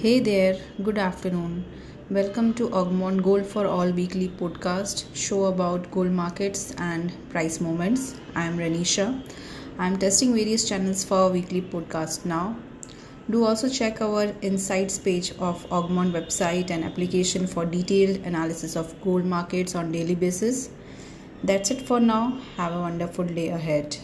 Hey there, good afternoon. Welcome to Augmont Gold for All weekly podcast show about gold markets and price movements. I am Renisha. I am testing various channels for weekly podcast now. Do also check our insights page of Augmont website and application for detailed analysis of gold markets on daily basis. That's it for now. Have a wonderful day ahead.